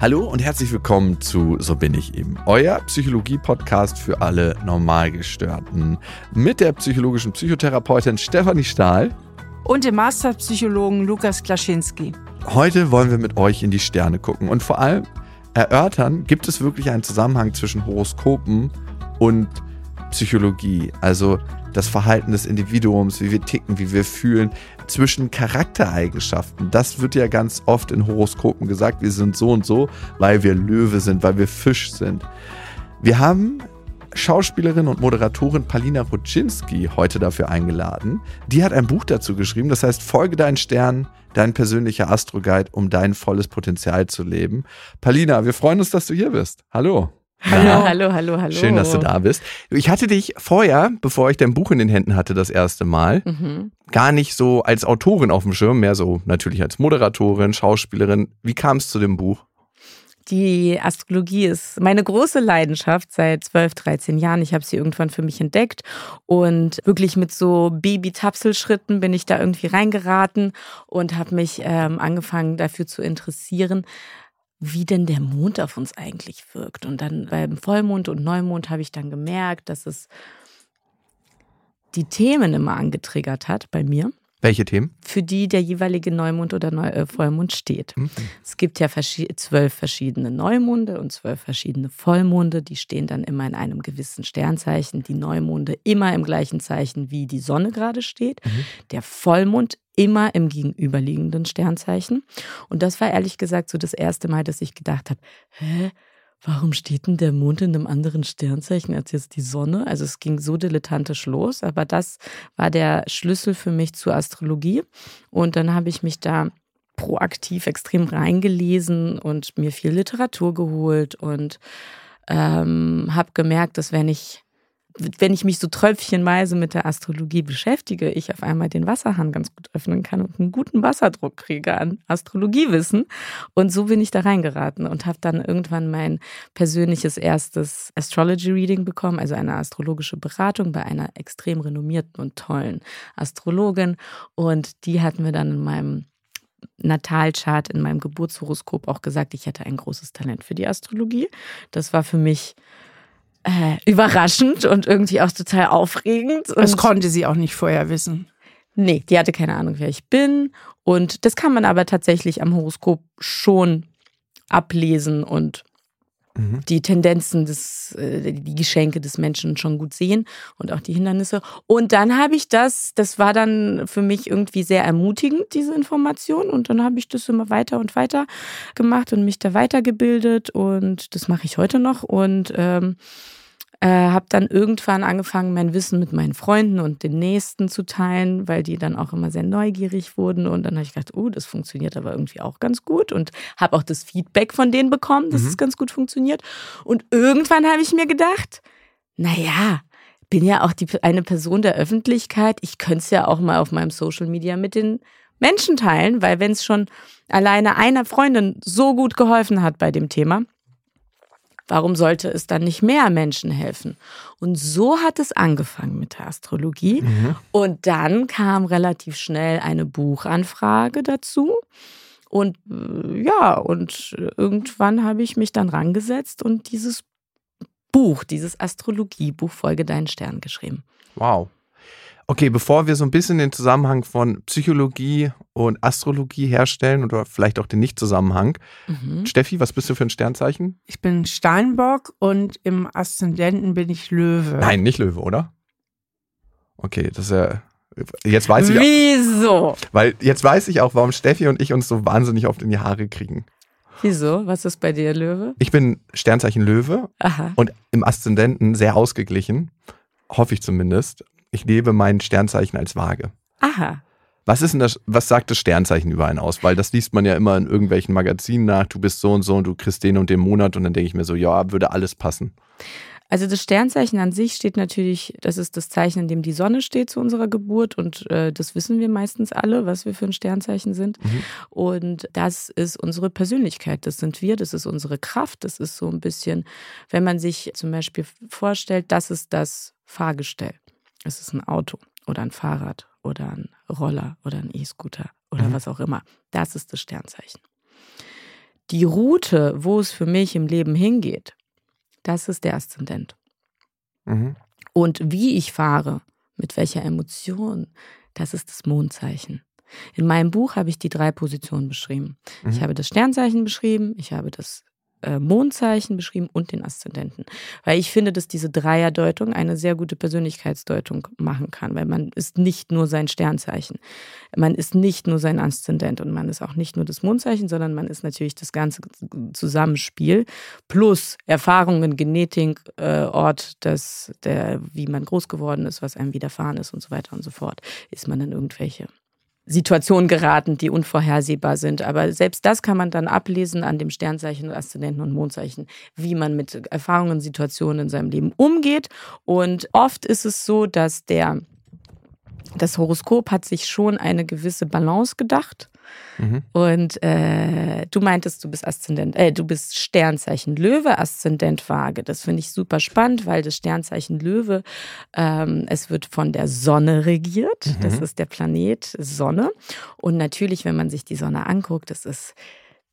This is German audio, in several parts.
Hallo und herzlich willkommen zu So bin ich eben, euer Psychologie-Podcast für alle Normalgestörten. Mit der psychologischen Psychotherapeutin Stefanie Stahl und dem Masterpsychologen Lukas Klaschinski. Heute wollen wir mit euch in die Sterne gucken und vor allem erörtern, gibt es wirklich einen Zusammenhang zwischen Horoskopen und Psychologie? Also das Verhalten des Individuums, wie wir ticken, wie wir fühlen, zwischen Charaktereigenschaften. Das wird ja ganz oft in Horoskopen gesagt, wir sind so und so, weil wir Löwe sind, weil wir Fisch sind. Wir haben Schauspielerin und Moderatorin Palina Ruczynski heute dafür eingeladen. Die hat ein Buch dazu geschrieben, das heißt Folge deinen Stern, dein persönlicher Astroguide, um dein volles Potenzial zu leben. Palina, wir freuen uns, dass du hier bist. Hallo. Hallo, hallo, hallo, hallo. Schön, dass du da bist. Ich hatte dich vorher, bevor ich dein Buch in den Händen hatte, das erste Mal, mhm. gar nicht so als Autorin auf dem Schirm, mehr so natürlich als Moderatorin, Schauspielerin. Wie kam es zu dem Buch? Die Astrologie ist meine große Leidenschaft seit 12, 13 Jahren. Ich habe sie irgendwann für mich entdeckt und wirklich mit so Baby-Tapselschritten bin ich da irgendwie reingeraten und habe mich ähm, angefangen dafür zu interessieren, wie denn der Mond auf uns eigentlich wirkt. Und dann beim Vollmond und Neumond habe ich dann gemerkt, dass es die Themen immer angetriggert hat bei mir. Welche Themen? Für die der jeweilige Neumond oder Neu äh, Vollmond steht. Mhm. Es gibt ja verschi zwölf verschiedene Neumonde und zwölf verschiedene Vollmonde. Die stehen dann immer in einem gewissen Sternzeichen. Die Neumonde immer im gleichen Zeichen, wie die Sonne gerade steht. Mhm. Der Vollmond immer im gegenüberliegenden Sternzeichen. Und das war ehrlich gesagt so das erste Mal, dass ich gedacht habe, hä? Warum steht denn der Mond in einem anderen Sternzeichen als jetzt die Sonne? Also es ging so dilettantisch los, aber das war der Schlüssel für mich zur Astrologie. Und dann habe ich mich da proaktiv extrem reingelesen und mir viel Literatur geholt und ähm, habe gemerkt, dass wenn ich wenn ich mich so tröpfchenweise mit der Astrologie beschäftige, ich auf einmal den Wasserhahn ganz gut öffnen kann und einen guten Wasserdruck kriege an Astrologiewissen. Und so bin ich da reingeraten und habe dann irgendwann mein persönliches erstes Astrology Reading bekommen, also eine astrologische Beratung bei einer extrem renommierten und tollen Astrologin. Und die hat mir dann in meinem Natalchart, in meinem Geburtshoroskop auch gesagt, ich hätte ein großes Talent für die Astrologie. Das war für mich äh, überraschend und irgendwie auch total aufregend. das konnte sie auch nicht vorher wissen. Nee, die hatte keine Ahnung, wer ich bin. Und das kann man aber tatsächlich am Horoskop schon ablesen und mhm. die Tendenzen des, äh, die Geschenke des Menschen schon gut sehen und auch die Hindernisse. Und dann habe ich das, das war dann für mich irgendwie sehr ermutigend, diese Information. Und dann habe ich das immer weiter und weiter gemacht und mich da weitergebildet. Und das mache ich heute noch. Und ähm, äh, habe dann irgendwann angefangen, mein Wissen mit meinen Freunden und den Nächsten zu teilen, weil die dann auch immer sehr neugierig wurden. Und dann habe ich gedacht, oh, das funktioniert aber irgendwie auch ganz gut. Und habe auch das Feedback von denen bekommen, dass mhm. es ganz gut funktioniert. Und irgendwann habe ich mir gedacht, naja, bin ja auch die, eine Person der Öffentlichkeit. Ich könnte es ja auch mal auf meinem Social Media mit den Menschen teilen, weil wenn es schon alleine einer Freundin so gut geholfen hat bei dem Thema, Warum sollte es dann nicht mehr Menschen helfen? Und so hat es angefangen mit der Astrologie. Mhm. Und dann kam relativ schnell eine Buchanfrage dazu. Und äh, ja, und irgendwann habe ich mich dann rangesetzt und dieses Buch, dieses Astrologiebuch Folge deinen Stern geschrieben. Wow. Okay, bevor wir so ein bisschen den Zusammenhang von Psychologie und Astrologie herstellen oder vielleicht auch den Nicht-Zusammenhang. Mhm. Steffi, was bist du für ein Sternzeichen? Ich bin Steinbock und im Aszendenten bin ich Löwe. Nein, nicht Löwe, oder? Okay, das ist ja. Jetzt weiß ich Wieso? Auch, weil jetzt weiß ich auch, warum Steffi und ich uns so wahnsinnig oft in die Haare kriegen. Wieso? Was ist bei dir, Löwe? Ich bin Sternzeichen Löwe Aha. und im Aszendenten sehr ausgeglichen. Hoffe ich zumindest ich lebe mein Sternzeichen als Waage. Aha. Was ist denn das, was sagt das Sternzeichen über einen aus? Weil das liest man ja immer in irgendwelchen Magazinen nach, du bist so und so und du kriegst den und den Monat und dann denke ich mir so, ja, würde alles passen. Also das Sternzeichen an sich steht natürlich, das ist das Zeichen, in dem die Sonne steht zu unserer Geburt und äh, das wissen wir meistens alle, was wir für ein Sternzeichen sind. Mhm. Und das ist unsere Persönlichkeit, das sind wir, das ist unsere Kraft, das ist so ein bisschen, wenn man sich zum Beispiel vorstellt, das ist das Fahrgestell. Es ist ein Auto oder ein Fahrrad oder ein Roller oder ein E-Scooter oder mhm. was auch immer. Das ist das Sternzeichen. die Route, wo es für mich im Leben hingeht, das ist der Aszendent. Mhm. Und wie ich fahre, mit welcher Emotion, das ist das Mondzeichen. In meinem Buch habe ich die drei Positionen beschrieben. Mhm. Ich habe das Sternzeichen beschrieben, ich habe das Mondzeichen beschrieben und den Aszendenten. Weil ich finde, dass diese Dreierdeutung eine sehr gute Persönlichkeitsdeutung machen kann, weil man ist nicht nur sein Sternzeichen, man ist nicht nur sein Aszendent und man ist auch nicht nur das Mondzeichen, sondern man ist natürlich das ganze Zusammenspiel plus Erfahrungen, Genetik, äh, Ort, des, der, wie man groß geworden ist, was einem widerfahren ist und so weiter und so fort. Ist man in irgendwelche Situationen geraten, die unvorhersehbar sind. Aber selbst das kann man dann ablesen an dem Sternzeichen, Aszendenten und Mondzeichen, wie man mit Erfahrungen, Situationen in seinem Leben umgeht. Und oft ist es so, dass der das Horoskop hat sich schon eine gewisse Balance gedacht. Mhm. Und äh, du meintest, du bist Aszendent, äh, du bist Sternzeichen Löwe, Aszendent Waage. Das finde ich super spannend, weil das Sternzeichen Löwe, ähm, es wird von der Sonne regiert. Mhm. Das ist der Planet Sonne. Und natürlich, wenn man sich die Sonne anguckt, das ist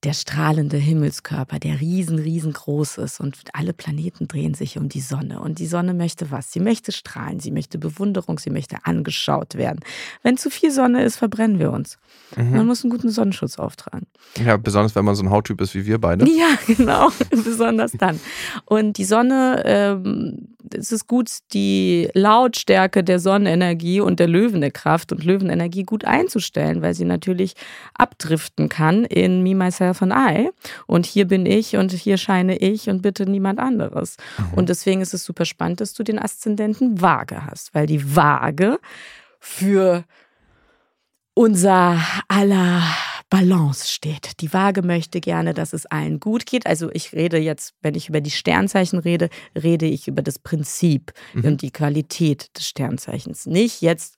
der strahlende Himmelskörper, der riesen, riesengroß ist und alle Planeten drehen sich um die Sonne. Und die Sonne möchte was? Sie möchte strahlen, sie möchte Bewunderung, sie möchte angeschaut werden. Wenn zu viel Sonne ist, verbrennen wir uns. Mhm. Man muss einen guten Sonnenschutz auftragen. Ja, besonders wenn man so ein Hauttyp ist wie wir beide. Ja, genau, besonders dann. Und die Sonne, ähm, es ist gut, die Lautstärke der Sonnenenergie und der Löwenkraft und Löwenenergie gut einzustellen, weil sie natürlich abdriften kann in Me, Myself and I. Und hier bin ich und hier scheine ich und bitte niemand anderes. Mhm. Und deswegen ist es super spannend, dass du den Aszendenten Waage hast, weil die Waage für unser aller Balance steht. Die Waage möchte gerne, dass es allen gut geht. Also ich rede jetzt, wenn ich über die Sternzeichen rede, rede ich über das Prinzip mhm. und die Qualität des Sternzeichens. Nicht jetzt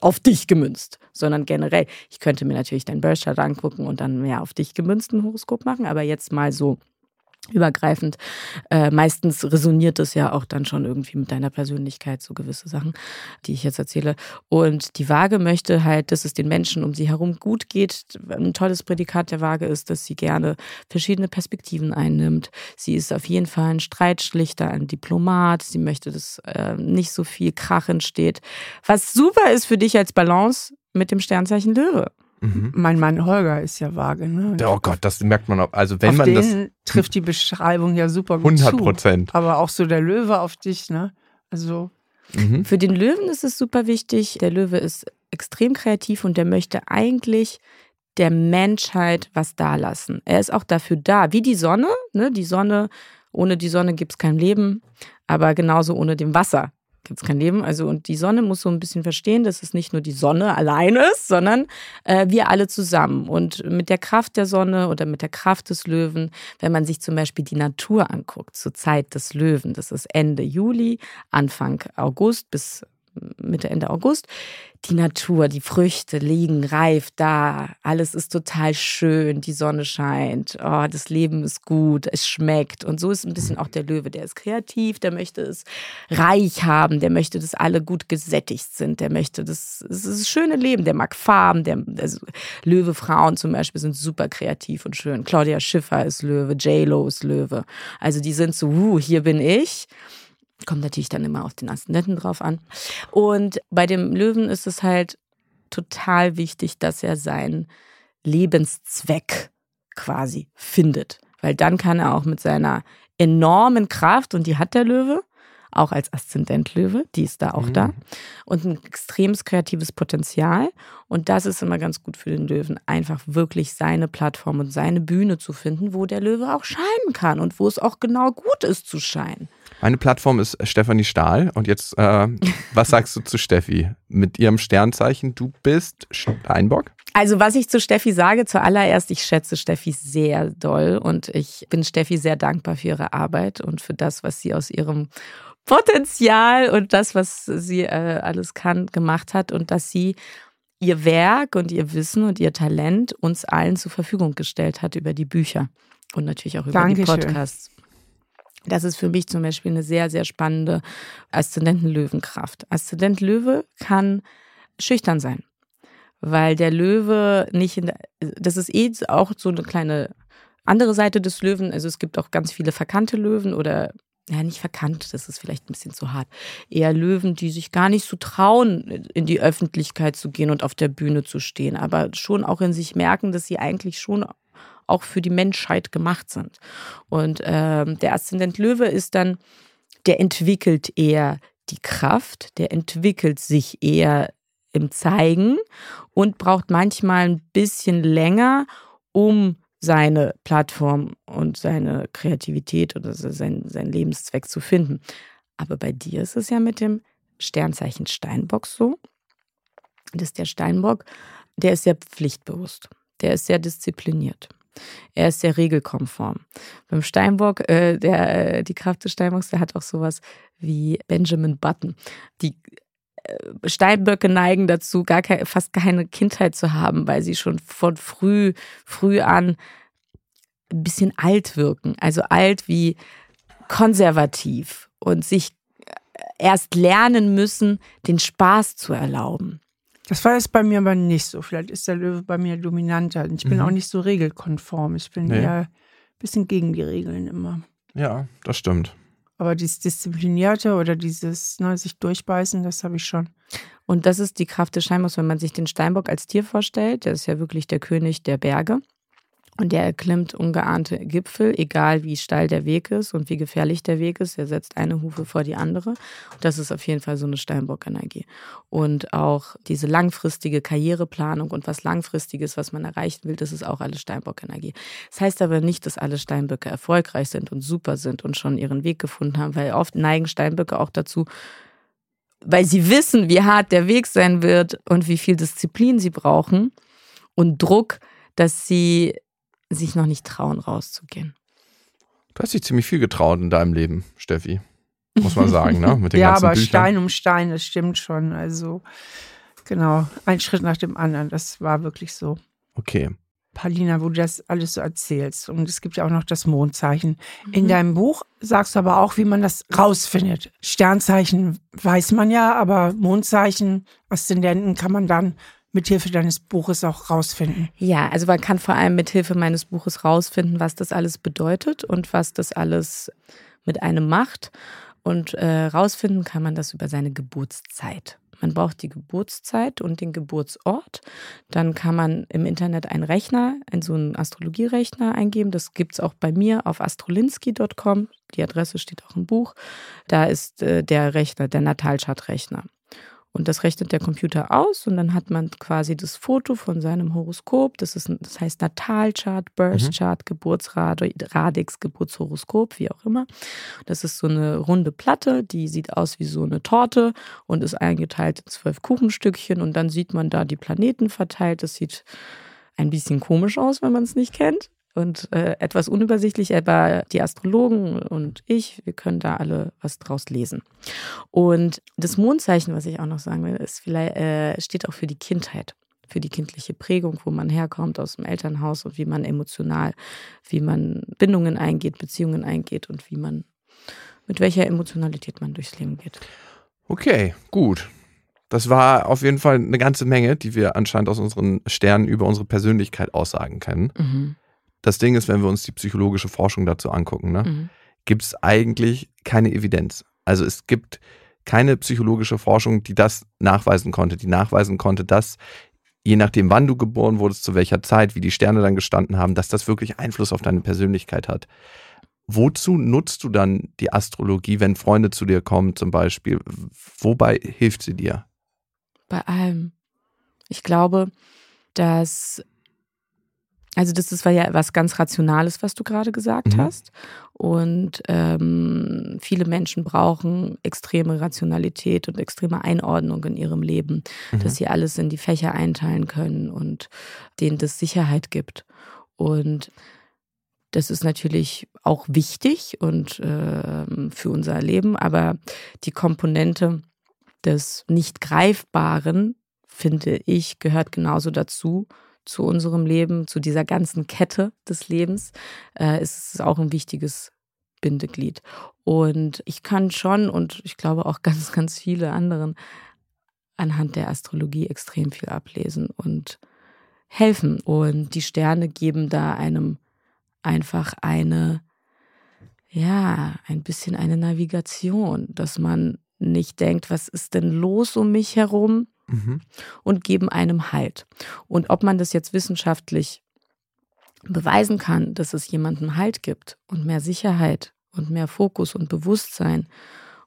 auf dich gemünzt, sondern generell. Ich könnte mir natürlich dein Birth Chart angucken und dann mehr auf dich gemünzten Horoskop machen, aber jetzt mal so übergreifend. Äh, meistens resoniert es ja auch dann schon irgendwie mit deiner Persönlichkeit, so gewisse Sachen, die ich jetzt erzähle. Und die Waage möchte halt, dass es den Menschen um sie herum gut geht. Ein tolles Prädikat der Waage ist, dass sie gerne verschiedene Perspektiven einnimmt. Sie ist auf jeden Fall ein Streitschlichter, ein Diplomat. Sie möchte, dass äh, nicht so viel Krach entsteht. Was super ist für dich als Balance mit dem Sternzeichen Löwe. Mhm. Mein Mann Holger ist ja vage. Ne? Oh Gott, das merkt man auch. Also wenn auf man den das trifft die Beschreibung ja super gut 100 Prozent. Aber auch so der Löwe auf dich, ne? Also mhm. für den Löwen ist es super wichtig. Der Löwe ist extrem kreativ und der möchte eigentlich der Menschheit was dalassen. Er ist auch dafür da, wie die Sonne. Ne? Die Sonne, ohne die Sonne gibt es kein Leben, aber genauso ohne dem Wasser gibt es kein Leben. Also, und die Sonne muss so ein bisschen verstehen, dass es nicht nur die Sonne allein ist, sondern äh, wir alle zusammen. Und mit der Kraft der Sonne oder mit der Kraft des Löwen, wenn man sich zum Beispiel die Natur anguckt, zur Zeit des Löwen, das ist Ende Juli, Anfang August bis Mitte, Ende August. Die Natur, die Früchte liegen reif da. Alles ist total schön. Die Sonne scheint. Oh, das Leben ist gut. Es schmeckt. Und so ist ein bisschen auch der Löwe. Der ist kreativ. Der möchte es reich haben. Der möchte, dass alle gut gesättigt sind. Der möchte das, das das schöne Leben. Der mag Farben. Der, also Löwe Frauen zum Beispiel sind super kreativ und schön. Claudia Schiffer ist Löwe. J-Lo ist Löwe. Also die sind so, uh, hier bin ich. Kommt natürlich dann immer auf den Aszendenten drauf an. Und bei dem Löwen ist es halt total wichtig, dass er seinen Lebenszweck quasi findet. Weil dann kann er auch mit seiner enormen Kraft, und die hat der Löwe, auch als Aszendentlöwe, die ist da auch mhm. da. Und ein extremes kreatives Potenzial. Und das ist immer ganz gut für den Löwen, einfach wirklich seine Plattform und seine Bühne zu finden, wo der Löwe auch scheinen kann und wo es auch genau gut ist zu scheinen. Meine Plattform ist Stefanie Stahl. Und jetzt, äh, was sagst du zu Steffi? Mit ihrem Sternzeichen, du bist Steinbock? Also, was ich zu Steffi sage, zuallererst, ich schätze Steffi sehr doll und ich bin Steffi sehr dankbar für ihre Arbeit und für das, was sie aus ihrem Potenzial und das, was sie äh, alles kann, gemacht hat und dass sie ihr Werk und ihr Wissen und ihr Talent uns allen zur Verfügung gestellt hat über die Bücher und natürlich auch über Dankeschön. die Podcasts. Das ist für mich zum Beispiel eine sehr, sehr spannende Aszendenten-Löwenkraft. Aszendent Löwe kann schüchtern sein, weil der Löwe nicht in der, das ist eh auch so eine kleine andere Seite des Löwen. Also es gibt auch ganz viele verkannte Löwen oder ja, nicht verkannt, das ist vielleicht ein bisschen zu hart. Eher Löwen, die sich gar nicht so trauen, in die Öffentlichkeit zu gehen und auf der Bühne zu stehen, aber schon auch in sich merken, dass sie eigentlich schon auch für die Menschheit gemacht sind. Und ähm, der Aszendent Löwe ist dann, der entwickelt eher die Kraft, der entwickelt sich eher im Zeigen und braucht manchmal ein bisschen länger, um seine Plattform und seine Kreativität oder sein, sein Lebenszweck zu finden. Aber bei dir ist es ja mit dem Sternzeichen Steinbock so, dass der Steinbock, der ist sehr pflichtbewusst, der ist sehr diszipliniert. Er ist sehr regelkonform. Beim Steinbock, äh, der, äh, die Kraft des Steinbocks, der hat auch sowas wie Benjamin Button. Die äh, Steinböcke neigen dazu, gar keine, fast keine Kindheit zu haben, weil sie schon von früh, früh an ein bisschen alt wirken. Also alt wie konservativ und sich erst lernen müssen, den Spaß zu erlauben. Das war jetzt bei mir aber nicht so. Vielleicht ist der Löwe bei mir dominanter. Ich bin mhm. auch nicht so regelkonform. Ich bin nee. eher ein bisschen gegen die Regeln immer. Ja, das stimmt. Aber dieses Disziplinierte oder dieses ne, sich durchbeißen, das habe ich schon. Und das ist die Kraft des Steinbocks, wenn man sich den Steinbock als Tier vorstellt. Der ist ja wirklich der König der Berge. Und der erklimmt ungeahnte Gipfel, egal wie steil der Weg ist und wie gefährlich der Weg ist. Er setzt eine Hufe vor die andere. Und das ist auf jeden Fall so eine Steinbock-Energie. Und auch diese langfristige Karriereplanung und was Langfristiges, was man erreichen will, das ist auch alles Steinbock-Energie. Das heißt aber nicht, dass alle Steinböcke erfolgreich sind und super sind und schon ihren Weg gefunden haben, weil oft neigen Steinböcke auch dazu, weil sie wissen, wie hart der Weg sein wird und wie viel Disziplin sie brauchen und Druck, dass sie sich noch nicht trauen, rauszugehen. Du hast dich ziemlich viel getraut in deinem Leben, Steffi. Muss man sagen, ne? Mit den ja, ganzen aber Büchern. Stein um Stein, das stimmt schon. Also, genau, ein Schritt nach dem anderen. Das war wirklich so. Okay. Paulina, wo du das alles so erzählst. Und es gibt ja auch noch das Mondzeichen. Mhm. In deinem Buch sagst du aber auch, wie man das rausfindet. Sternzeichen weiß man ja, aber Mondzeichen, Aszendenten kann man dann mithilfe deines Buches auch rausfinden? Ja, also man kann vor allem mithilfe meines Buches rausfinden, was das alles bedeutet und was das alles mit einem macht. Und äh, rausfinden kann man das über seine Geburtszeit. Man braucht die Geburtszeit und den Geburtsort. Dann kann man im Internet einen Rechner, einen so einen Astrologierechner eingeben. Das gibt es auch bei mir auf astrolinski.com. Die Adresse steht auch im Buch. Da ist äh, der Rechner, der Natalchart-Rechner. Und das rechnet der Computer aus und dann hat man quasi das Foto von seinem Horoskop. Das, ist, das heißt Natalchart, Birthchart, mhm. Geburtsradix, Geburtshoroskop, wie auch immer. Das ist so eine runde Platte, die sieht aus wie so eine Torte und ist eingeteilt in zwölf Kuchenstückchen und dann sieht man da die Planeten verteilt. Das sieht ein bisschen komisch aus, wenn man es nicht kennt und äh, etwas unübersichtlich, aber die Astrologen und ich, wir können da alle was draus lesen. Und das Mondzeichen, was ich auch noch sagen will, ist vielleicht, äh, steht auch für die Kindheit, für die kindliche Prägung, wo man herkommt aus dem Elternhaus und wie man emotional, wie man Bindungen eingeht, Beziehungen eingeht und wie man, mit welcher Emotionalität man durchs Leben geht. Okay, gut. Das war auf jeden Fall eine ganze Menge, die wir anscheinend aus unseren Sternen über unsere Persönlichkeit aussagen können. Mhm das Ding ist, wenn wir uns die psychologische Forschung dazu angucken, ne, mhm. gibt es eigentlich keine Evidenz. Also es gibt keine psychologische Forschung, die das nachweisen konnte, die nachweisen konnte, dass je nachdem, wann du geboren wurdest, zu welcher Zeit, wie die Sterne dann gestanden haben, dass das wirklich Einfluss auf deine Persönlichkeit hat. Wozu nutzt du dann die Astrologie, wenn Freunde zu dir kommen zum Beispiel? Wobei hilft sie dir? Bei allem. Ich glaube, dass also das ist ja was ganz Rationales, was du gerade gesagt mhm. hast. Und ähm, viele Menschen brauchen extreme Rationalität und extreme Einordnung in ihrem Leben, mhm. dass sie alles in die Fächer einteilen können und denen das Sicherheit gibt. Und das ist natürlich auch wichtig und äh, für unser Leben, aber die Komponente des nicht greifbaren, finde ich, gehört genauso dazu zu unserem Leben, zu dieser ganzen Kette des Lebens, äh, ist es auch ein wichtiges Bindeglied. Und ich kann schon und ich glaube auch ganz, ganz viele anderen anhand der Astrologie extrem viel ablesen und helfen. Und die Sterne geben da einem einfach eine, ja, ein bisschen eine Navigation, dass man nicht denkt, was ist denn los um mich herum mhm. und geben einem Halt. Und ob man das jetzt wissenschaftlich beweisen kann, dass es jemandem Halt gibt und mehr Sicherheit und mehr Fokus und Bewusstsein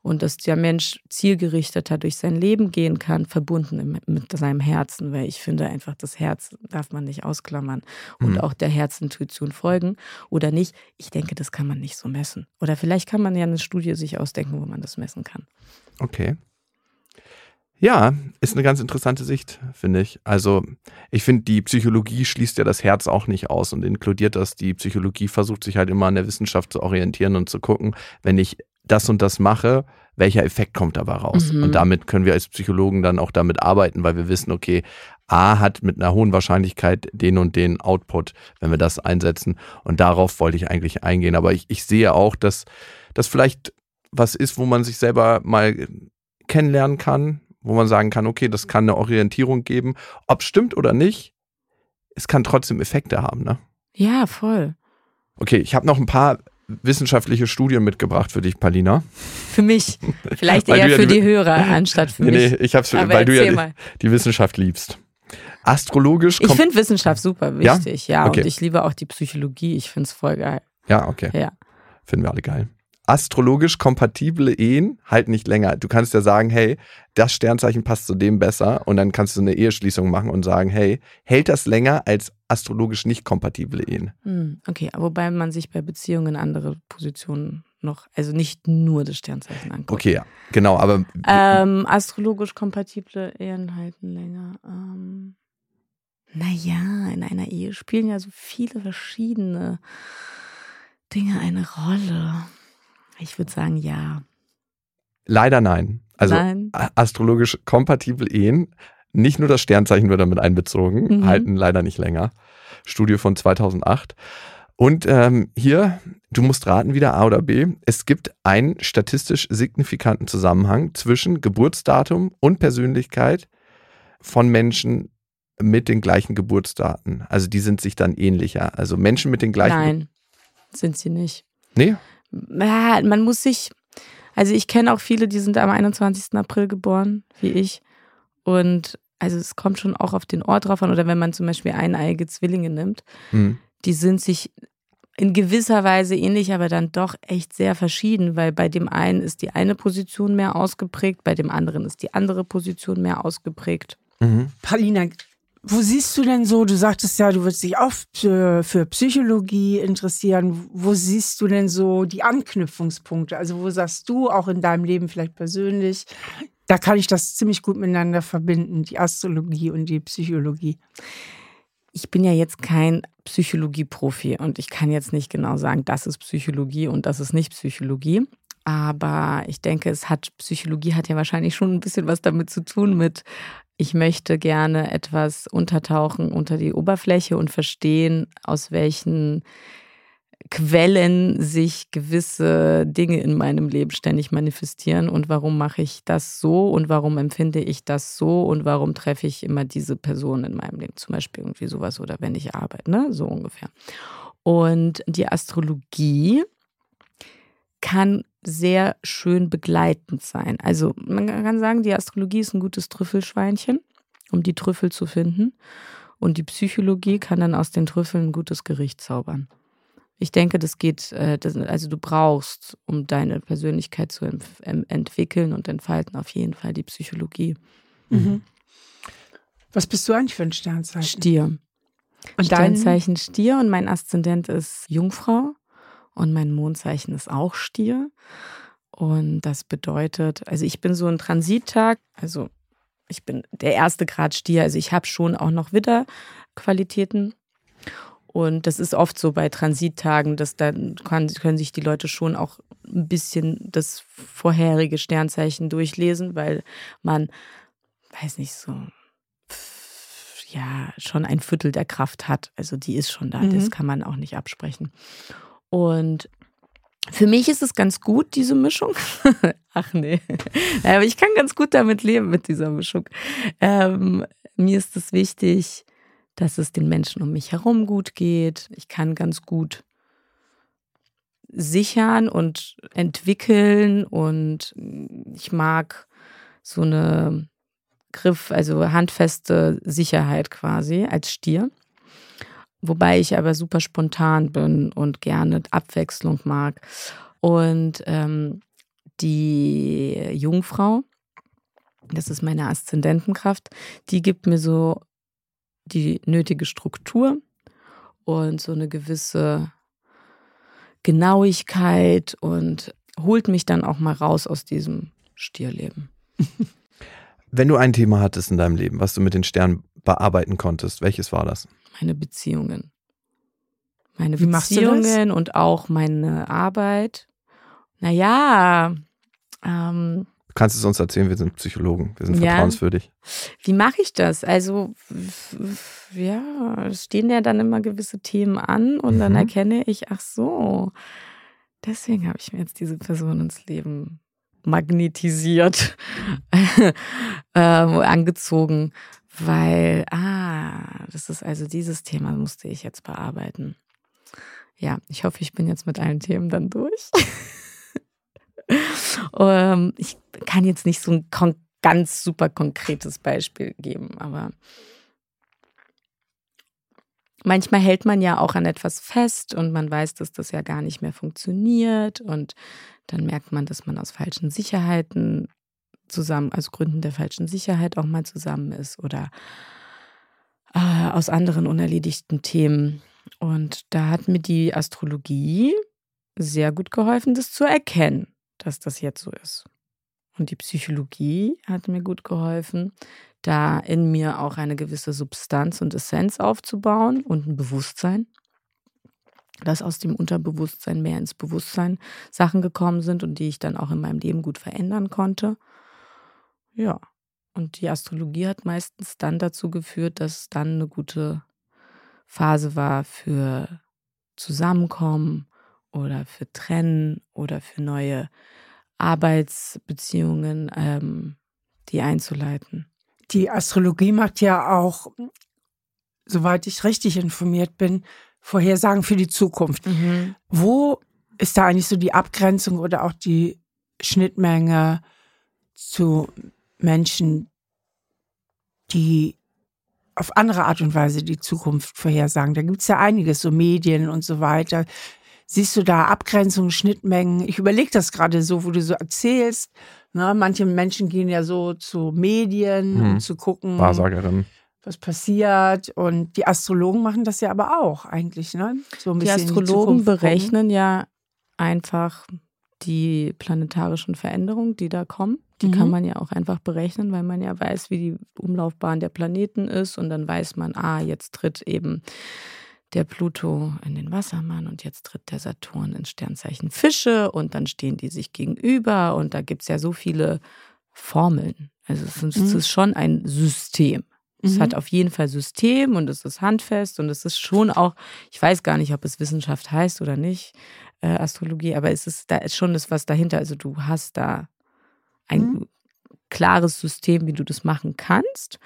und dass der Mensch zielgerichteter durch sein Leben gehen kann, verbunden mit seinem Herzen, weil ich finde einfach, das Herz darf man nicht ausklammern und mhm. auch der Herzintuition folgen oder nicht. Ich denke, das kann man nicht so messen. Oder vielleicht kann man ja eine Studie sich ausdenken, wo man das messen kann. Okay. Ja, ist eine ganz interessante Sicht, finde ich. Also, ich finde, die Psychologie schließt ja das Herz auch nicht aus und inkludiert das. Die Psychologie versucht sich halt immer an der Wissenschaft zu orientieren und zu gucken, wenn ich das und das mache, welcher Effekt kommt dabei raus? Mhm. Und damit können wir als Psychologen dann auch damit arbeiten, weil wir wissen, okay, A hat mit einer hohen Wahrscheinlichkeit den und den Output, wenn wir das einsetzen. Und darauf wollte ich eigentlich eingehen. Aber ich, ich sehe auch, dass das vielleicht was ist, wo man sich selber mal kennenlernen kann, wo man sagen kann, okay, das kann eine Orientierung geben. Ob stimmt oder nicht, es kann trotzdem Effekte haben, ne? Ja, voll. Okay, ich habe noch ein paar wissenschaftliche Studien mitgebracht für dich, Palina. Für mich. Vielleicht eher für die, die Hörer anstatt für nee, mich. Nee, ich hab's, Aber weil du ja die, die, Wissenschaft liebst. Astrologisch. Ich finde Wissenschaft super wichtig, ja. ja okay. Und ich liebe auch die Psychologie. Ich finde es voll geil. Ja, okay. Ja. Finden wir alle geil astrologisch kompatible Ehen halten nicht länger. Du kannst ja sagen, hey, das Sternzeichen passt zu dem besser und dann kannst du eine Eheschließung machen und sagen, hey, hält das länger als astrologisch nicht kompatible Ehen? Hm, okay, wobei man sich bei Beziehungen andere Positionen noch, also nicht nur das Sternzeichen anguckt. Okay, ja, genau, aber. Ähm, astrologisch kompatible Ehen halten länger. Ähm, naja, in einer Ehe spielen ja so viele verschiedene Dinge eine Rolle. Ich würde sagen, ja. Leider nein. Also nein. astrologisch kompatibel Ehen, nicht nur das Sternzeichen wird damit einbezogen, mhm. halten leider nicht länger. Studie von 2008. Und ähm, hier, du musst raten, wieder A oder B. Es gibt einen statistisch signifikanten Zusammenhang zwischen Geburtsdatum und Persönlichkeit von Menschen mit den gleichen Geburtsdaten. Also die sind sich dann ähnlicher. Also Menschen mit den gleichen. Nein, sind sie nicht. Nee? Man muss sich, also ich kenne auch viele, die sind am 21. April geboren, wie ich. Und also es kommt schon auch auf den Ort drauf an. Oder wenn man zum Beispiel eineige Zwillinge nimmt, mhm. die sind sich in gewisser Weise ähnlich, aber dann doch echt sehr verschieden, weil bei dem einen ist die eine Position mehr ausgeprägt, bei dem anderen ist die andere Position mehr ausgeprägt. Mhm. Paulina, wo siehst du denn so, du sagtest ja, du würdest dich auch für, für, Psychologie interessieren. Wo siehst du denn so die Anknüpfungspunkte? Also wo sagst du auch in deinem Leben vielleicht persönlich, da kann ich das ziemlich gut miteinander verbinden, die Astrologie und die Psychologie. Ich bin ja jetzt kein Psychologie-Profi und ich kann jetzt nicht genau sagen, das ist Psychologie und das ist nicht Psychologie. Aber ich denke, es hat Psychologie hat ja wahrscheinlich schon ein bisschen was damit zu tun mit ich möchte gerne etwas untertauchen unter die Oberfläche und verstehen, aus welchen Quellen sich gewisse Dinge in meinem Leben ständig manifestieren und warum mache ich das so und warum empfinde ich das so und warum treffe ich immer diese Person in meinem Leben, zum Beispiel irgendwie sowas oder wenn ich arbeite, ne? so ungefähr. Und die Astrologie kann sehr schön begleitend sein. Also man kann sagen, die Astrologie ist ein gutes Trüffelschweinchen, um die Trüffel zu finden. Und die Psychologie kann dann aus den Trüffeln ein gutes Gericht zaubern. Ich denke, das geht, äh, also du brauchst, um deine Persönlichkeit zu entwickeln und entfalten, auf jeden Fall die Psychologie. Mhm. Was bist du eigentlich für ein Sternzeichen? Stier. Und Sternzeichen Stier und mein Aszendent ist Jungfrau. Und mein Mondzeichen ist auch Stier. Und das bedeutet, also ich bin so ein Transittag, also ich bin der erste Grad Stier, also ich habe schon auch noch Widderqualitäten. Und das ist oft so bei Transittagen, dass dann kann, können sich die Leute schon auch ein bisschen das vorherige Sternzeichen durchlesen, weil man, weiß nicht, so, ja, schon ein Viertel der Kraft hat. Also die ist schon da, mhm. das kann man auch nicht absprechen. Und für mich ist es ganz gut, diese Mischung. Ach nee. Aber ich kann ganz gut damit leben, mit dieser Mischung. Ähm, mir ist es wichtig, dass es den Menschen um mich herum gut geht. Ich kann ganz gut sichern und entwickeln und ich mag so eine Griff, also handfeste Sicherheit quasi als Stier. Wobei ich aber super spontan bin und gerne Abwechslung mag. Und ähm, die Jungfrau, das ist meine Aszendentenkraft, die gibt mir so die nötige Struktur und so eine gewisse Genauigkeit und holt mich dann auch mal raus aus diesem Stierleben. Wenn du ein Thema hattest in deinem Leben, was du mit den Sternen bearbeiten konntest, welches war das? Meine Beziehungen. Meine Wie Beziehungen und auch meine Arbeit. Naja, ähm, Du kannst es uns erzählen, wir sind Psychologen, wir sind ja. vertrauenswürdig. Wie mache ich das? Also, ja, es stehen ja dann immer gewisse Themen an und mhm. dann erkenne ich, ach so, deswegen habe ich mir jetzt diese Person ins Leben magnetisiert, äh, angezogen, weil, ah, das ist also dieses Thema musste ich jetzt bearbeiten. Ja, ich hoffe, ich bin jetzt mit allen Themen dann durch. ähm, ich kann jetzt nicht so ein ganz super konkretes Beispiel geben, aber manchmal hält man ja auch an etwas fest und man weiß, dass das ja gar nicht mehr funktioniert und dann merkt man, dass man aus falschen Sicherheiten zusammen, aus Gründen der falschen Sicherheit auch mal zusammen ist oder äh, aus anderen unerledigten Themen. Und da hat mir die Astrologie sehr gut geholfen, das zu erkennen dass das jetzt so ist. Und die Psychologie hat mir gut geholfen, da in mir auch eine gewisse Substanz und Essenz aufzubauen und ein Bewusstsein, dass aus dem Unterbewusstsein mehr ins Bewusstsein Sachen gekommen sind und die ich dann auch in meinem Leben gut verändern konnte. Ja, und die Astrologie hat meistens dann dazu geführt, dass es dann eine gute Phase war für Zusammenkommen, oder für Trennen oder für neue Arbeitsbeziehungen, ähm, die einzuleiten. Die Astrologie macht ja auch, soweit ich richtig informiert bin, Vorhersagen für die Zukunft. Mhm. Wo ist da eigentlich so die Abgrenzung oder auch die Schnittmenge zu Menschen, die auf andere Art und Weise die Zukunft vorhersagen? Da gibt es ja einiges, so Medien und so weiter. Siehst du da Abgrenzungen, Schnittmengen? Ich überlege das gerade so, wo du so erzählst. Ne? Manche Menschen gehen ja so zu Medien, hm. um zu gucken, Wahrsagerin. was passiert. Und die Astrologen machen das ja aber auch eigentlich. Ne? So ein die Astrologen die berechnen ja einfach die planetarischen Veränderungen, die da kommen. Die mhm. kann man ja auch einfach berechnen, weil man ja weiß, wie die Umlaufbahn der Planeten ist. Und dann weiß man, ah, jetzt tritt eben der Pluto in den Wassermann und jetzt tritt der Saturn ins Sternzeichen Fische und dann stehen die sich gegenüber und da gibt es ja so viele Formeln. Also es ist, mhm. es ist schon ein System. Es mhm. hat auf jeden Fall System und es ist handfest und es ist schon auch, ich weiß gar nicht, ob es Wissenschaft heißt oder nicht, äh, Astrologie, aber es ist, da ist schon das was dahinter. Also du hast da ein mhm. klares System, wie du das machen kannst.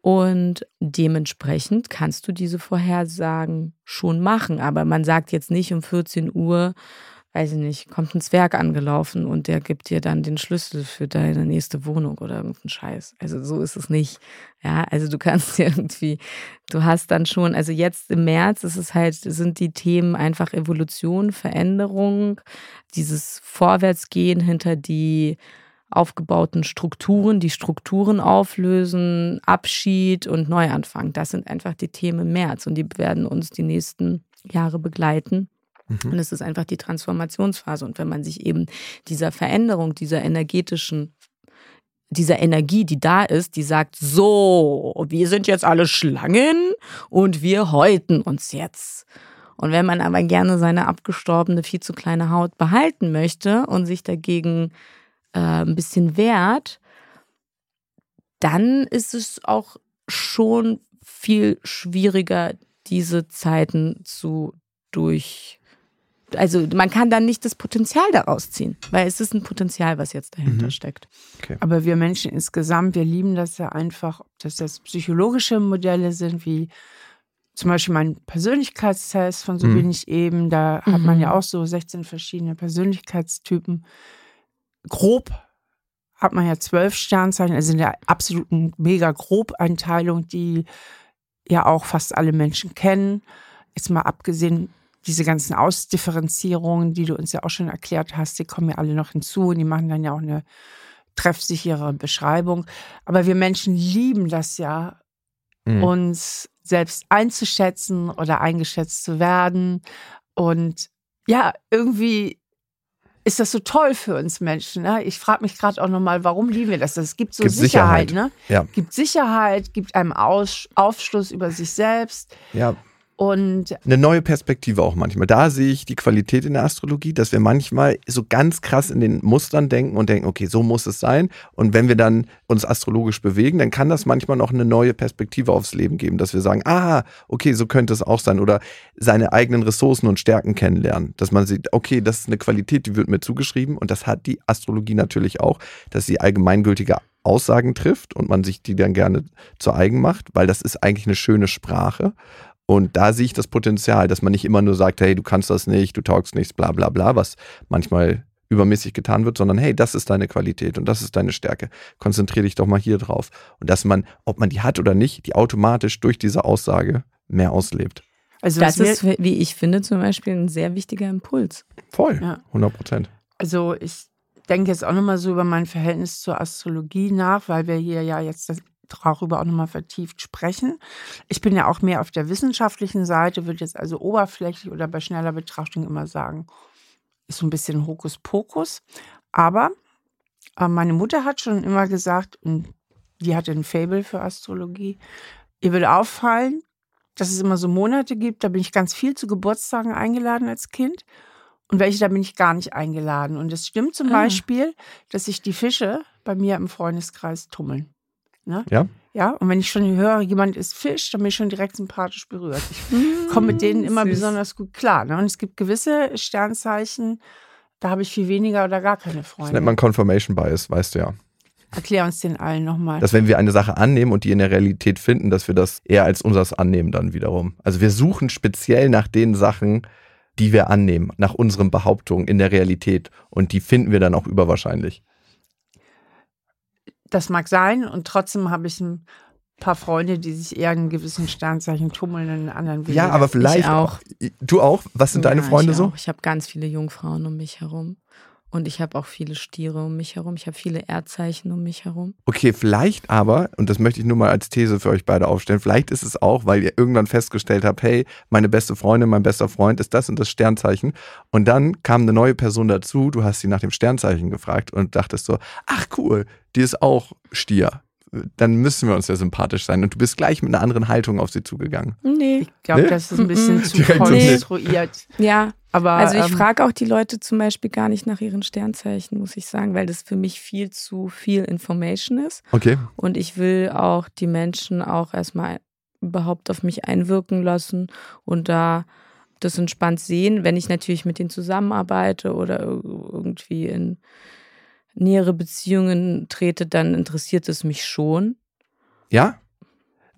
Und dementsprechend kannst du diese Vorhersagen schon machen. Aber man sagt jetzt nicht um 14 Uhr, weiß ich nicht, kommt ein Zwerg angelaufen und der gibt dir dann den Schlüssel für deine nächste Wohnung oder irgendeinen Scheiß. Also so ist es nicht. Ja, also du kannst irgendwie, du hast dann schon, also jetzt im März ist es halt, sind die Themen einfach Evolution, Veränderung, dieses Vorwärtsgehen hinter die aufgebauten Strukturen, die Strukturen auflösen, Abschied und Neuanfang. Das sind einfach die Themen März und die werden uns die nächsten Jahre begleiten. Mhm. Und es ist einfach die Transformationsphase. Und wenn man sich eben dieser Veränderung, dieser energetischen dieser Energie, die da ist, die sagt, so, wir sind jetzt alle Schlangen und wir häuten uns jetzt. Und wenn man aber gerne seine abgestorbene, viel zu kleine Haut behalten möchte und sich dagegen äh, ein bisschen wert, dann ist es auch schon viel schwieriger, diese Zeiten zu durch. Also man kann dann nicht das Potenzial daraus ziehen, weil es ist ein Potenzial, was jetzt dahinter mhm. steckt. Okay. Aber wir Menschen insgesamt, wir lieben das ja einfach, dass das psychologische Modelle sind wie zum Beispiel mein Persönlichkeitstest von so mhm. bin ich eben, da mhm. hat man ja mhm. auch so 16 verschiedene Persönlichkeitstypen. Grob hat man ja zwölf Sternzeichen, also in der absoluten mega Grob-Einteilung, die ja auch fast alle Menschen kennen. Jetzt mal abgesehen, diese ganzen Ausdifferenzierungen, die du uns ja auch schon erklärt hast, die kommen ja alle noch hinzu und die machen dann ja auch eine treffsichere Beschreibung. Aber wir Menschen lieben das ja, mhm. uns selbst einzuschätzen oder eingeschätzt zu werden. Und ja, irgendwie ist das so toll für uns Menschen. Ne? Ich frage mich gerade auch nochmal, warum lieben wir das? Es gibt so gibt Sicherheit, Sicherheit, ne? Ja. Gibt Sicherheit, gibt einem Aus Aufschluss über sich selbst. Ja. Und eine neue Perspektive auch manchmal. Da sehe ich die Qualität in der Astrologie, dass wir manchmal so ganz krass in den Mustern denken und denken, okay, so muss es sein. Und wenn wir dann uns astrologisch bewegen, dann kann das manchmal noch eine neue Perspektive aufs Leben geben, dass wir sagen, ah, okay, so könnte es auch sein. Oder seine eigenen Ressourcen und Stärken kennenlernen. Dass man sieht, okay, das ist eine Qualität, die wird mir zugeschrieben. Und das hat die Astrologie natürlich auch, dass sie allgemeingültige Aussagen trifft und man sich die dann gerne zu eigen macht, weil das ist eigentlich eine schöne Sprache. Und da sehe ich das Potenzial, dass man nicht immer nur sagt, hey, du kannst das nicht, du taugst nichts, bla bla bla, was manchmal übermäßig getan wird, sondern hey, das ist deine Qualität und das ist deine Stärke. Konzentriere dich doch mal hier drauf. Und dass man, ob man die hat oder nicht, die automatisch durch diese Aussage mehr auslebt. Also das ist, wie ich finde, zum Beispiel ein sehr wichtiger Impuls. Voll, ja. 100 Prozent. Also ich denke jetzt auch nochmal so über mein Verhältnis zur Astrologie nach, weil wir hier ja jetzt das darüber auch nochmal vertieft sprechen. Ich bin ja auch mehr auf der wissenschaftlichen Seite, würde jetzt also oberflächlich oder bei schneller Betrachtung immer sagen, ist so ein bisschen Hokuspokus. Aber äh, meine Mutter hat schon immer gesagt, und die hatte ein Fable für Astrologie, ihr würde auffallen, dass es immer so Monate gibt, da bin ich ganz viel zu Geburtstagen eingeladen als Kind. Und welche, da bin ich gar nicht eingeladen. Und es stimmt zum ah. Beispiel, dass sich die Fische bei mir im Freundeskreis tummeln. Ne? Ja. Ja, und wenn ich schon höre, jemand ist Fisch, dann bin ich schon direkt sympathisch berührt. Ich komme mit denen immer Süß. besonders gut klar. Ne? Und es gibt gewisse Sternzeichen, da habe ich viel weniger oder gar keine Freunde. Das nennt man Confirmation Bias, weißt du ja. Erklär uns den allen nochmal. Dass wenn wir eine Sache annehmen und die in der Realität finden, dass wir das eher als unseres annehmen dann wiederum. Also wir suchen speziell nach den Sachen, die wir annehmen, nach unseren Behauptungen in der Realität. Und die finden wir dann auch überwahrscheinlich. Das mag sein und trotzdem habe ich ein paar Freunde, die sich eher in gewissen Sternzeichen tummeln, in anderen Wege. Ja, aber vielleicht ich auch. Du auch? Was sind ja, deine Freunde ich so? Ich habe ganz viele Jungfrauen um mich herum. Und ich habe auch viele Stiere um mich herum. Ich habe viele Erdzeichen um mich herum. Okay, vielleicht aber, und das möchte ich nur mal als These für euch beide aufstellen, vielleicht ist es auch, weil ihr irgendwann festgestellt habt, hey, meine beste Freundin, mein bester Freund ist das und das Sternzeichen. Und dann kam eine neue Person dazu, du hast sie nach dem Sternzeichen gefragt und dachtest so, ach cool, die ist auch Stier dann müssen wir uns ja sympathisch sein. Und du bist gleich mit einer anderen Haltung auf sie zugegangen. Nee. Ich glaube, nee? das ist ein bisschen zu konstruiert. Ja. Aber, also ich ähm, frage auch die Leute zum Beispiel gar nicht nach ihren Sternzeichen, muss ich sagen, weil das für mich viel zu viel Information ist. Okay. Und ich will auch die Menschen auch erstmal überhaupt auf mich einwirken lassen und da das entspannt sehen, wenn ich natürlich mit denen zusammenarbeite oder irgendwie in nähere Beziehungen trete, dann interessiert es mich schon. Ja?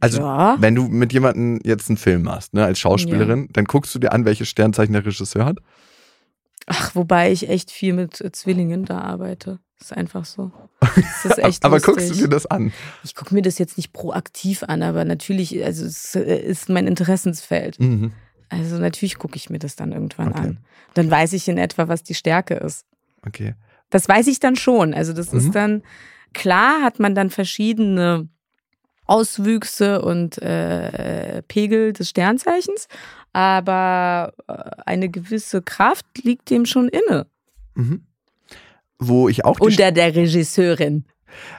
Also, ja. wenn du mit jemandem jetzt einen Film machst, ne, als Schauspielerin, ja. dann guckst du dir an, welches Sternzeichen der Regisseur hat? Ach, wobei ich echt viel mit äh, Zwillingen da arbeite. Das ist einfach so. Das ist echt aber lustig. guckst du dir das an? Ich gucke mir das jetzt nicht proaktiv an, aber natürlich, also es äh, ist mein Interessensfeld. Mhm. Also natürlich gucke ich mir das dann irgendwann okay. an. Dann weiß ich in etwa, was die Stärke ist. Okay. Das weiß ich dann schon. Also das mhm. ist dann, klar hat man dann verschiedene Auswüchse und äh, Pegel des Sternzeichens, aber äh, eine gewisse Kraft liegt dem schon inne. Mhm. Wo ich auch unter der Regisseurin.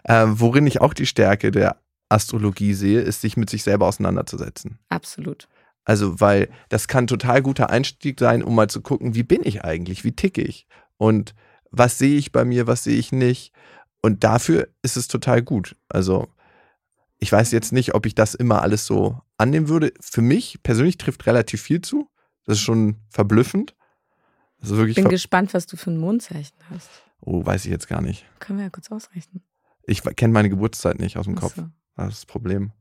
Äh, worin ich auch die Stärke der Astrologie sehe, ist, sich mit sich selber auseinanderzusetzen. Absolut. Also, weil das kann total guter Einstieg sein, um mal zu gucken, wie bin ich eigentlich, wie ticke ich und was sehe ich bei mir, was sehe ich nicht. Und dafür ist es total gut. Also, ich weiß jetzt nicht, ob ich das immer alles so annehmen würde. Für mich persönlich trifft relativ viel zu. Das ist schon verblüffend. Also wirklich ich bin gespannt, was du für ein Mondzeichen hast. Oh, weiß ich jetzt gar nicht. Können wir ja kurz ausrechnen. Ich kenne meine Geburtszeit nicht aus dem Kopf. So. Das ist das Problem.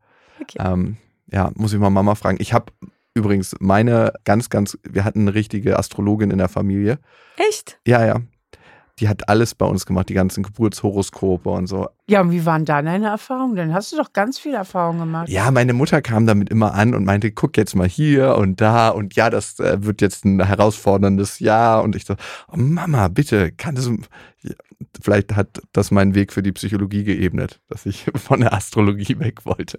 Okay. Ähm, Ja, muss ich mal Mama fragen. Ich habe übrigens meine ganz, ganz, wir hatten eine richtige Astrologin in der Familie. Echt? Ja, ja. Die hat alles bei uns gemacht, die ganzen Geburtshoroskope und so. Ja, und wie waren da deine Erfahrungen? Dann hast du doch ganz viel Erfahrung gemacht. Ja, meine Mutter kam damit immer an und meinte, guck jetzt mal hier und da und ja, das äh, wird jetzt ein herausforderndes Jahr. Und ich so, oh Mama, bitte, kann das, vielleicht hat das meinen Weg für die Psychologie geebnet, dass ich von der Astrologie weg wollte.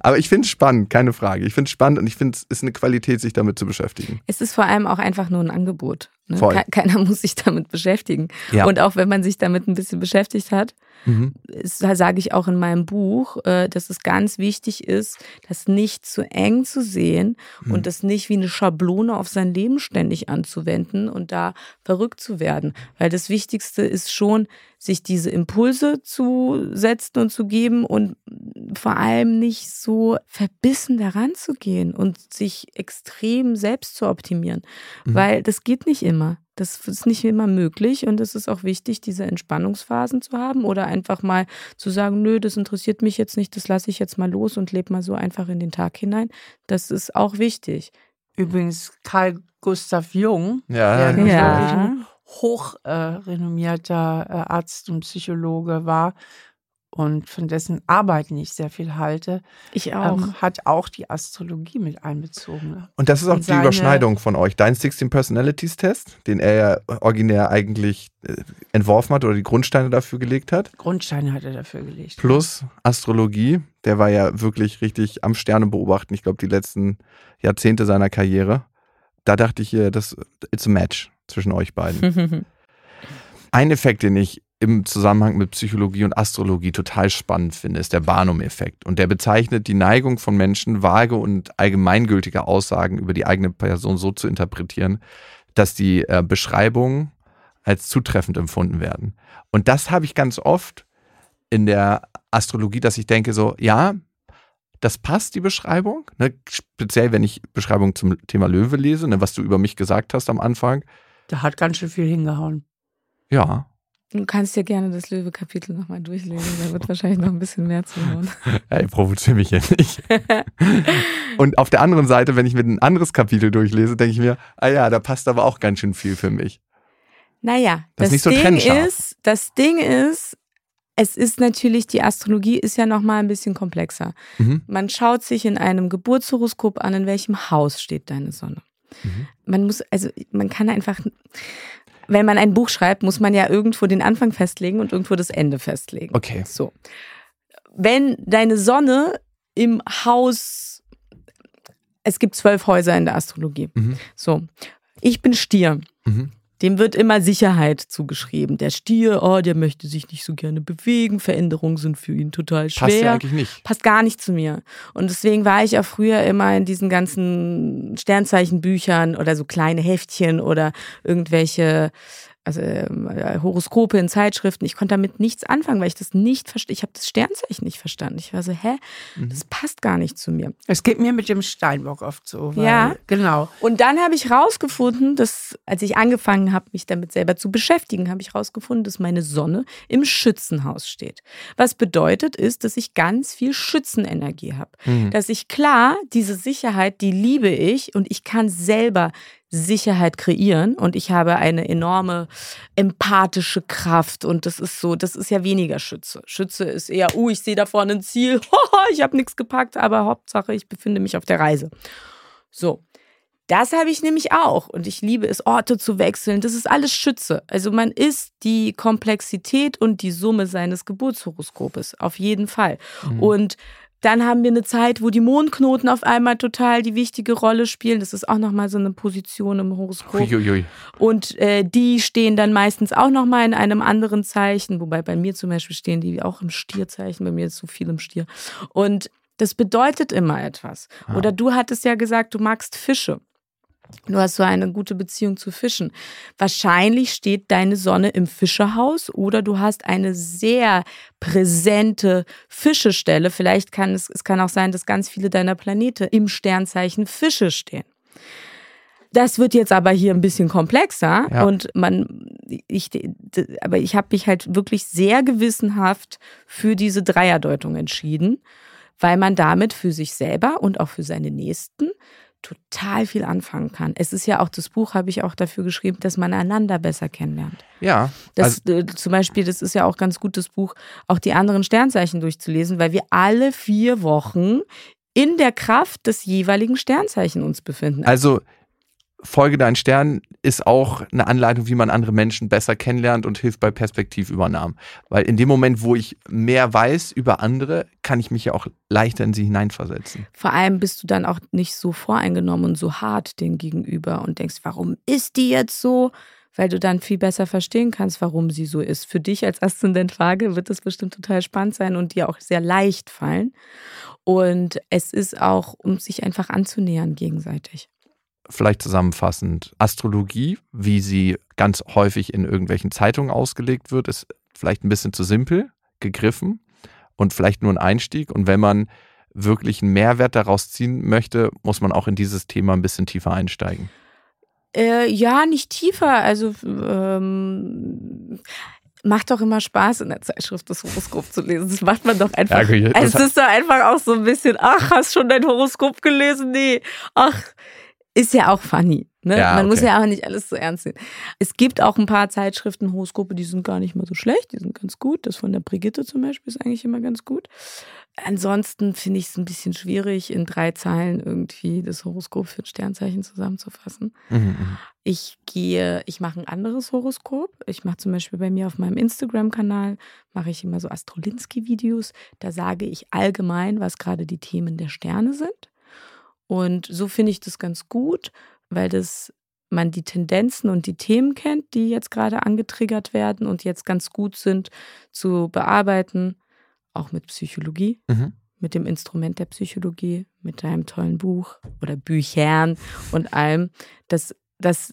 Aber ich finde es spannend, keine Frage. Ich finde es spannend und ich finde es ist eine Qualität, sich damit zu beschäftigen. Es ist vor allem auch einfach nur ein Angebot. Ne? Voll. Keiner muss sich damit beschäftigen. Ja. Und auch wenn man sich damit ein bisschen beschäftigt hat, Mhm. Sage ich auch in meinem Buch, äh, dass es ganz wichtig ist, das nicht zu eng zu sehen mhm. und das nicht wie eine Schablone auf sein Leben ständig anzuwenden und da verrückt zu werden. Weil das Wichtigste ist schon, sich diese Impulse zu setzen und zu geben und vor allem nicht so verbissen daran zu gehen und sich extrem selbst zu optimieren. Mhm. Weil das geht nicht immer. Das ist nicht immer möglich und es ist auch wichtig, diese Entspannungsphasen zu haben oder einfach mal zu sagen, nö, das interessiert mich jetzt nicht, das lasse ich jetzt mal los und lebe mal so einfach in den Tag hinein. Das ist auch wichtig. Übrigens Karl Gustav Jung, ja. der ja. ein hochrenommierter äh, Arzt und Psychologe war, und von dessen Arbeiten ich sehr viel halte, ich auch. Ähm, hat auch die Astrologie mit einbezogen. Und das ist auch die Überschneidung von euch. Dein 16 Personalities Test, den er ja originär eigentlich äh, entworfen hat oder die Grundsteine dafür gelegt hat. Grundsteine hat er dafür gelegt. Plus Astrologie, der war ja wirklich richtig am Sterne beobachten. Ich glaube, die letzten Jahrzehnte seiner Karriere. Da dachte ich, das ist ein Match zwischen euch beiden. Ein Effekt, den ich im Zusammenhang mit Psychologie und Astrologie total spannend finde, ist der Barnum-Effekt. Und der bezeichnet die Neigung von Menschen, vage und allgemeingültige Aussagen über die eigene Person so zu interpretieren, dass die äh, Beschreibungen als zutreffend empfunden werden. Und das habe ich ganz oft in der Astrologie, dass ich denke so, ja, das passt, die Beschreibung. Ne? Speziell, wenn ich Beschreibungen zum Thema Löwe lese, ne, was du über mich gesagt hast am Anfang. Da hat ganz schön viel hingehauen. Ja, Du kannst dir gerne das Löwe-Kapitel nochmal durchlesen. Da wird wahrscheinlich noch ein bisschen mehr zu hören. Ey, provoziere mich ja nicht. Und auf der anderen Seite, wenn ich mir ein anderes Kapitel durchlese, denke ich mir, ah ja, da passt aber auch ganz schön viel für mich. Naja, das, das, so Ding ist, das Ding ist, es ist natürlich, die Astrologie ist ja nochmal ein bisschen komplexer. Mhm. Man schaut sich in einem Geburtshoroskop an, in welchem Haus steht deine Sonne. Mhm. Man muss, also man kann einfach, wenn man ein Buch schreibt, muss man ja irgendwo den Anfang festlegen und irgendwo das Ende festlegen. Okay. So. Wenn deine Sonne im Haus, es gibt zwölf Häuser in der Astrologie. Mhm. So. Ich bin Stier. Mhm. Dem wird immer Sicherheit zugeschrieben. Der Stier, oh, der möchte sich nicht so gerne bewegen. Veränderungen sind für ihn total schwer. Passt ja eigentlich nicht. Passt gar nicht zu mir. Und deswegen war ich auch früher immer in diesen ganzen Sternzeichenbüchern oder so kleine Heftchen oder irgendwelche also äh, Horoskope in Zeitschriften. Ich konnte damit nichts anfangen, weil ich das nicht verstehe. Ich habe das Sternzeichen nicht verstanden. Ich war so, hä, mhm. das passt gar nicht zu mir. Es geht mir mit dem Steinbock oft so. Ja, genau. Und dann habe ich rausgefunden, dass als ich angefangen habe, mich damit selber zu beschäftigen, habe ich rausgefunden, dass meine Sonne im Schützenhaus steht. Was bedeutet ist, dass ich ganz viel Schützenenergie habe. Mhm. Dass ich klar diese Sicherheit, die liebe ich und ich kann selber Sicherheit kreieren und ich habe eine enorme empathische Kraft und das ist so, das ist ja weniger Schütze. Schütze ist eher, uh, ich sehe da vorne ein Ziel, ich habe nichts gepackt, aber Hauptsache, ich befinde mich auf der Reise. So. Das habe ich nämlich auch und ich liebe es, Orte zu wechseln. Das ist alles Schütze. Also man ist die Komplexität und die Summe seines Geburtshoroskopes, auf jeden Fall. Mhm. Und dann haben wir eine Zeit, wo die Mondknoten auf einmal total die wichtige Rolle spielen. Das ist auch nochmal so eine Position im Horoskop. Uiuiui. Und äh, die stehen dann meistens auch nochmal in einem anderen Zeichen. Wobei bei mir zum Beispiel stehen die auch im Stierzeichen. Bei mir ist so viel im Stier. Und das bedeutet immer etwas. Ah. Oder du hattest ja gesagt, du magst Fische. Du hast so eine gute Beziehung zu Fischen. Wahrscheinlich steht deine Sonne im Fischerhaus oder du hast eine sehr präsente Fischestelle. Vielleicht kann es, es kann auch sein, dass ganz viele deiner Planete im Sternzeichen Fische stehen. Das wird jetzt aber hier ein bisschen komplexer ja. und man, ich, aber ich habe mich halt wirklich sehr gewissenhaft für diese Dreierdeutung entschieden weil man damit für sich selber und auch für seine Nächsten total viel anfangen kann. Es ist ja auch, das Buch habe ich auch dafür geschrieben, dass man einander besser kennenlernt. Ja. Das, also, äh, zum Beispiel, das ist ja auch ganz gut, das Buch, auch die anderen Sternzeichen durchzulesen, weil wir alle vier Wochen in der Kraft des jeweiligen Sternzeichen uns befinden. Also Folge deinen Stern ist auch eine Anleitung, wie man andere Menschen besser kennenlernt und hilft bei Perspektivübernahmen. Weil in dem Moment, wo ich mehr weiß über andere, kann ich mich ja auch leichter in sie hineinversetzen. Vor allem bist du dann auch nicht so voreingenommen und so hart den Gegenüber und denkst, warum ist die jetzt so? Weil du dann viel besser verstehen kannst, warum sie so ist. Für dich als Aszendent Waage wird das bestimmt total spannend sein und dir auch sehr leicht fallen. Und es ist auch, um sich einfach anzunähern gegenseitig vielleicht zusammenfassend, Astrologie, wie sie ganz häufig in irgendwelchen Zeitungen ausgelegt wird, ist vielleicht ein bisschen zu simpel gegriffen und vielleicht nur ein Einstieg. Und wenn man wirklich einen Mehrwert daraus ziehen möchte, muss man auch in dieses Thema ein bisschen tiefer einsteigen. Äh, ja, nicht tiefer. Also ähm, macht doch immer Spaß, in der Zeitschrift das Horoskop zu lesen. Das macht man doch einfach. Ja, es ist doch einfach auch so ein bisschen, ach, hast schon dein Horoskop gelesen? Nee. Ach, ist ja auch funny. Ne? Ja, Man okay. muss ja auch nicht alles so ernst sehen. Es gibt auch ein paar Zeitschriften, Horoskope, die sind gar nicht mal so schlecht, die sind ganz gut. Das von der Brigitte zum Beispiel ist eigentlich immer ganz gut. Ansonsten finde ich es ein bisschen schwierig, in drei Zeilen irgendwie das Horoskop für ein Sternzeichen zusammenzufassen. Mhm, mhm. ich gehe, ich mache ein anderes Horoskop. Ich mache zum Beispiel bei mir auf meinem Instagram-Kanal, mache ich immer so Astrolinski-Videos. Da sage ich allgemein, was gerade die Themen der Sterne sind. Und so finde ich das ganz gut, weil das man die Tendenzen und die Themen kennt, die jetzt gerade angetriggert werden und jetzt ganz gut sind zu bearbeiten, auch mit Psychologie, mhm. mit dem Instrument der Psychologie, mit deinem tollen Buch oder Büchern und allem. Das, das,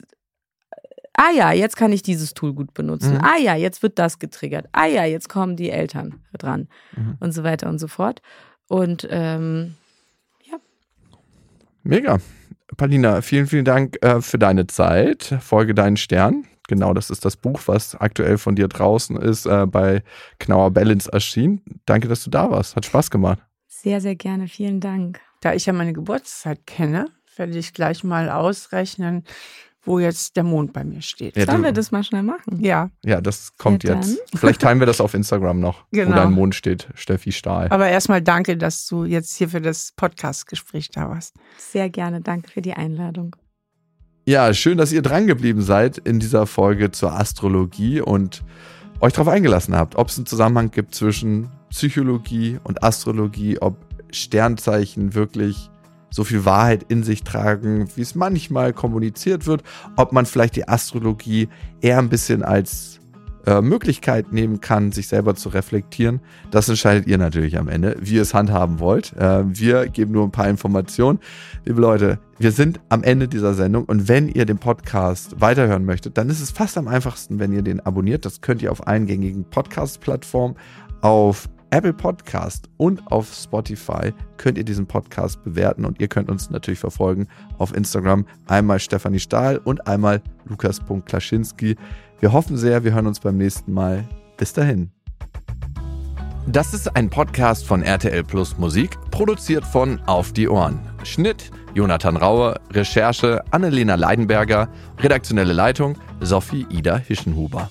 ah ja, jetzt kann ich dieses Tool gut benutzen. Mhm. Ah ja, jetzt wird das getriggert. Ah ja, jetzt kommen die Eltern dran mhm. und so weiter und so fort. Und ähm, Mega. Palina, vielen, vielen Dank äh, für deine Zeit. Folge deinen Stern. Genau, das ist das Buch, was aktuell von dir draußen ist, äh, bei Knauer Balance erschienen. Danke, dass du da warst. Hat Spaß gemacht. Sehr, sehr gerne. Vielen Dank. Da ich ja meine Geburtszeit kenne, werde ich gleich mal ausrechnen, wo jetzt der Mond bei mir steht. Ja, Sollen wir das mal schnell machen? Ja. Ja, das kommt ja, jetzt. Vielleicht teilen wir das auf Instagram noch, genau. wo dein Mond steht, Steffi Stahl. Aber erstmal danke, dass du jetzt hier für das Podcast-Gespräch da warst. Sehr gerne, danke für die Einladung. Ja, schön, dass ihr dran geblieben seid in dieser Folge zur Astrologie und euch darauf eingelassen habt, ob es einen Zusammenhang gibt zwischen Psychologie und Astrologie, ob Sternzeichen wirklich so viel Wahrheit in sich tragen, wie es manchmal kommuniziert wird, ob man vielleicht die Astrologie eher ein bisschen als äh, Möglichkeit nehmen kann, sich selber zu reflektieren. Das entscheidet ihr natürlich am Ende, wie ihr es handhaben wollt. Äh, wir geben nur ein paar Informationen. Liebe Leute, wir sind am Ende dieser Sendung und wenn ihr den Podcast weiterhören möchtet, dann ist es fast am einfachsten, wenn ihr den abonniert. Das könnt ihr auf allen gängigen Podcast-Plattformen, auf Apple Podcast und auf Spotify könnt ihr diesen Podcast bewerten und ihr könnt uns natürlich verfolgen auf Instagram. Einmal Stefanie Stahl und einmal Lukas.Klaschinski. Wir hoffen sehr, wir hören uns beim nächsten Mal. Bis dahin. Das ist ein Podcast von RTL Plus Musik, produziert von Auf die Ohren. Schnitt Jonathan Raue, Recherche Annelena Leidenberger, redaktionelle Leitung Sophie Ida Hischenhuber.